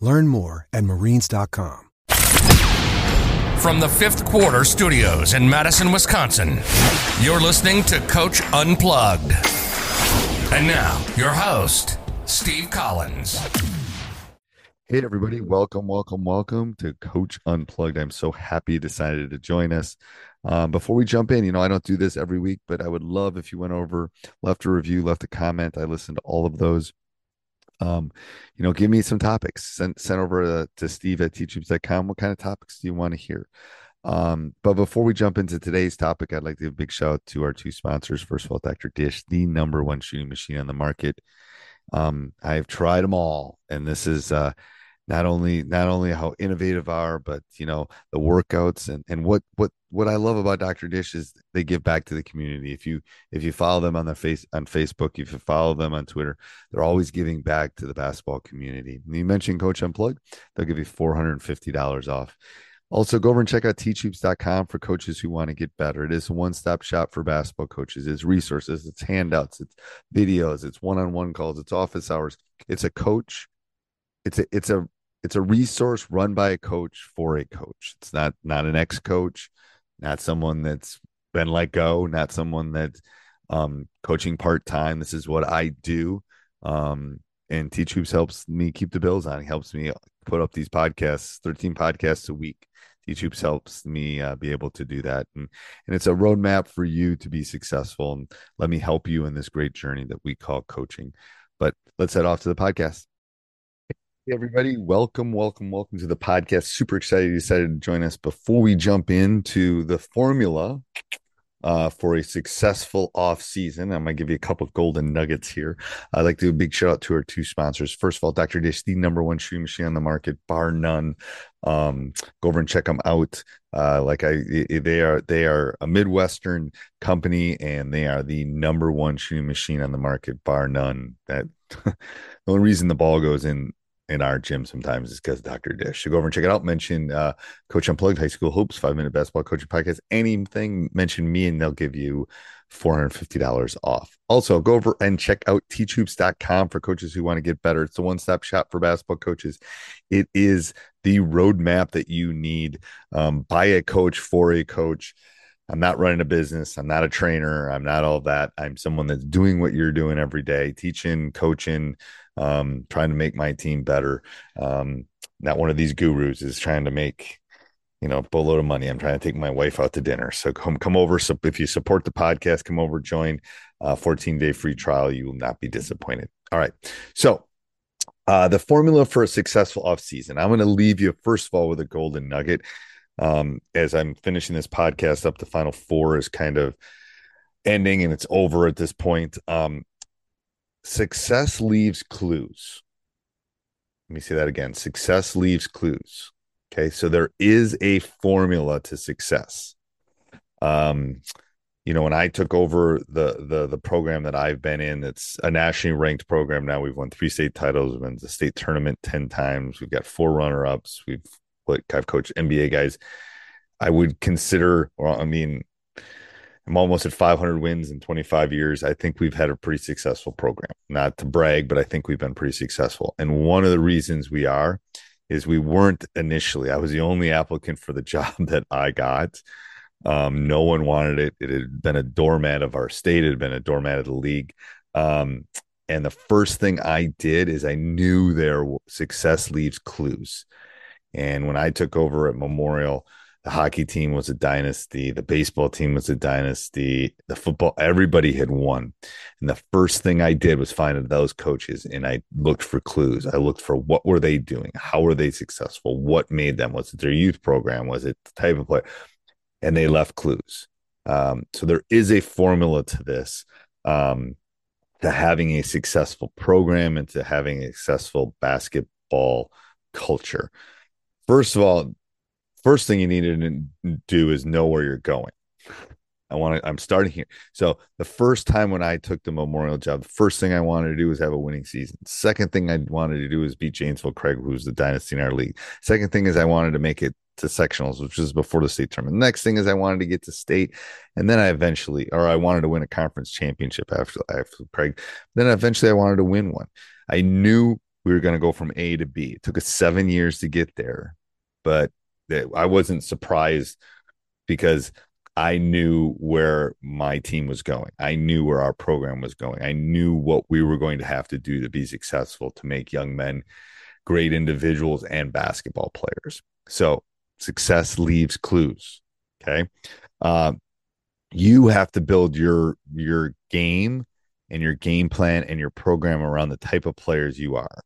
Learn more at marines.com. From the fifth quarter studios in Madison, Wisconsin, you're listening to Coach Unplugged. And now, your host, Steve Collins. Hey, everybody. Welcome, welcome, welcome to Coach Unplugged. I'm so happy you decided to join us. Um, before we jump in, you know, I don't do this every week, but I would love if you went over, left a review, left a comment. I listen to all of those um, you know, give me some topics. Send send over to, to Steve at teachhoops.com. What kind of topics do you want to hear? Um, but before we jump into today's topic, I'd like to give a big shout out to our two sponsors. First of all, Dr. Dish, the number one shooting machine on the market. Um, I've tried them all, and this is uh not only not only how innovative are but you know the workouts and and what what what i love about dr dish is they give back to the community if you if you follow them on the face on facebook if you follow them on twitter they're always giving back to the basketball community and you mentioned coach unplugged they'll give you $450 off also, go over and check out teachhoops.com for coaches who want to get better. It is a one stop shop for basketball coaches. It's resources, it's handouts, it's videos, it's one on one calls, it's office hours. It's a coach. It's a it's a it's a resource run by a coach for a coach. It's not not an ex coach, not someone that's been let go, not someone that's um, coaching part time. This is what I do. Um, and Teach Hoops helps me keep the bills on. He helps me put up these podcasts, 13 podcasts a week. Teach Hoops helps me uh, be able to do that. And, and it's a roadmap for you to be successful. And let me help you in this great journey that we call coaching. But let's head off to the podcast. Hey everybody, welcome, welcome, welcome to the podcast. Super excited you decided to join us. Before we jump into the formula uh, for a successful off season, I'm going to give you a couple of golden nuggets here. I'd like to do a big shout out to our two sponsors. First of all, Dr. Dish, the number one shooting machine on the market, bar none. Um, go over and check them out. Uh, like I, they are they are a Midwestern company, and they are the number one shooting machine on the market, bar none. That the only reason the ball goes in in our gym sometimes is because Dr. Dish. So go over and check it out. Mention uh, Coach Unplugged, High School Hoops, Five Minute Basketball Coaching Podcast, anything, mention me and they'll give you $450 off. Also, go over and check out teachhoops.com for coaches who want to get better. It's a one stop shop for basketball coaches. It is the roadmap that you need um, by a coach for a coach. I'm not running a business. I'm not a trainer. I'm not all that. I'm someone that's doing what you're doing every day, teaching, coaching, um, trying to make my team better. Um, not one of these gurus is trying to make you know a boatload of money. I'm trying to take my wife out to dinner. So come come over. So if you support the podcast, come over, join. Uh, 14 day free trial. You will not be disappointed. All right. So uh, the formula for a successful offseason. I'm going to leave you first of all with a golden nugget. Um, as I'm finishing this podcast up, the final four is kind of ending and it's over at this point. Um, success leaves clues. Let me say that again. Success leaves clues. Okay. So there is a formula to success. Um, you know, when I took over the the the program that I've been in, it's a nationally ranked program now. We've won three state titles, we've been to the state tournament 10 times, we've got four runner-ups, we've like I've coached NBA guys. I would consider, or I mean, I'm almost at 500 wins in 25 years. I think we've had a pretty successful program. Not to brag, but I think we've been pretty successful. And one of the reasons we are is we weren't initially. I was the only applicant for the job that I got. Um, no one wanted it. It had been a doormat of our state. It had been a doormat of the league. Um, and the first thing I did is I knew their success leaves clues. And when I took over at Memorial, the hockey team was a dynasty, the baseball team was a dynasty, the football, everybody had won. And the first thing I did was find those coaches and I looked for clues. I looked for what were they doing? How were they successful? What made them? Was it their youth program? Was it the type of player? And they left clues. Um, so there is a formula to this. Um, to having a successful program and to having a successful basketball culture. First of all, first thing you need to do is know where you're going. I want to, I'm starting here. So the first time when I took the memorial job, the first thing I wanted to do was have a winning season. Second thing I wanted to do was beat Janesville Craig, who's the dynasty in our league. Second thing is I wanted to make it to sectionals, which is before the state tournament. Next thing is I wanted to get to state, and then I eventually, or I wanted to win a conference championship after after Craig. Then eventually I wanted to win one. I knew we were going to go from A to B. It took us seven years to get there, but I wasn't surprised because I knew where my team was going. I knew where our program was going. I knew what we were going to have to do to be successful to make young men great individuals and basketball players. So success leaves clues. Okay. Uh, you have to build your your game and your game plan and your program around the type of players you are.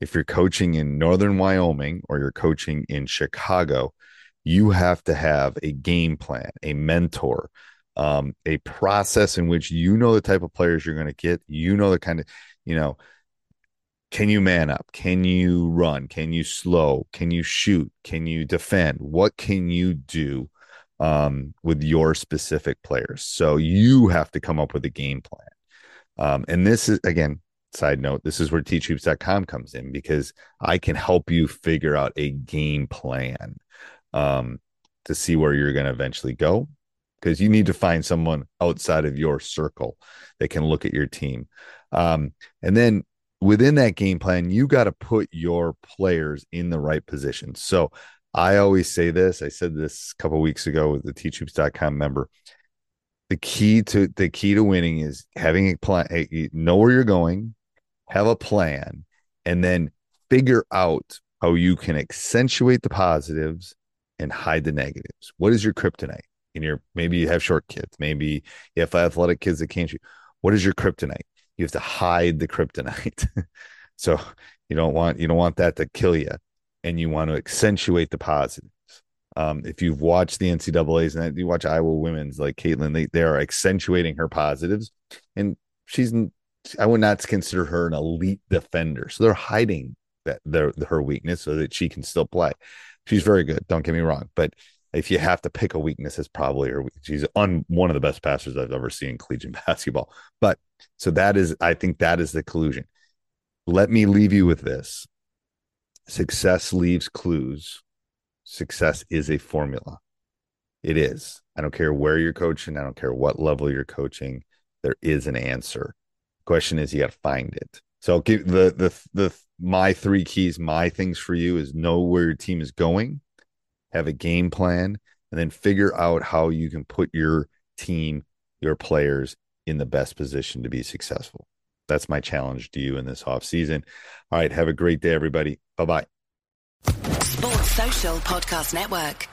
If you're coaching in northern Wyoming or you're coaching in Chicago, you have to have a game plan, a mentor, um, a process in which you know the type of players you're going to get. You know the kind of, you know, can you man up? Can you run? Can you slow? Can you shoot? Can you defend? What can you do um, with your specific players? So you have to come up with a game plan. Um, and this is, again, side note, this is where teachhoops.com comes in because I can help you figure out a game plan um, to see where you're going to eventually go because you need to find someone outside of your circle that can look at your team. Um, and then within that game plan, you got to put your players in the right position. So I always say this. I said this a couple weeks ago with the teachhoops.com member. The key to the key to winning is having a plan, know where you're going, have a plan, and then figure out how you can accentuate the positives and hide the negatives. What is your kryptonite? In your maybe you have short kids, maybe you have athletic kids that can't shoot. What is your kryptonite? you have to hide the kryptonite. so you don't want you don't want that to kill you, and you want to accentuate the positives. Um, if you've watched the NCAA's and you watch Iowa women's like Caitlin, they they are accentuating her positives, and she's I would not consider her an elite defender. So they're hiding that their her weakness so that she can still play. She's very good. Don't get me wrong, but if you have to pick a weakness, it's probably her. She's on one of the best passers I've ever seen in collegiate basketball. But so that is, I think that is the collusion. Let me leave you with this success leaves clues. Success is a formula. It is. I don't care where you're coaching, I don't care what level you're coaching. There is an answer. Question is, you got to find it. So give the the the my three keys, my things for you is know where your team is going, have a game plan, and then figure out how you can put your team, your players in the best position to be successful. That's my challenge to you in this off season. All right, have a great day, everybody. Bye bye. Sports Social Podcast Network.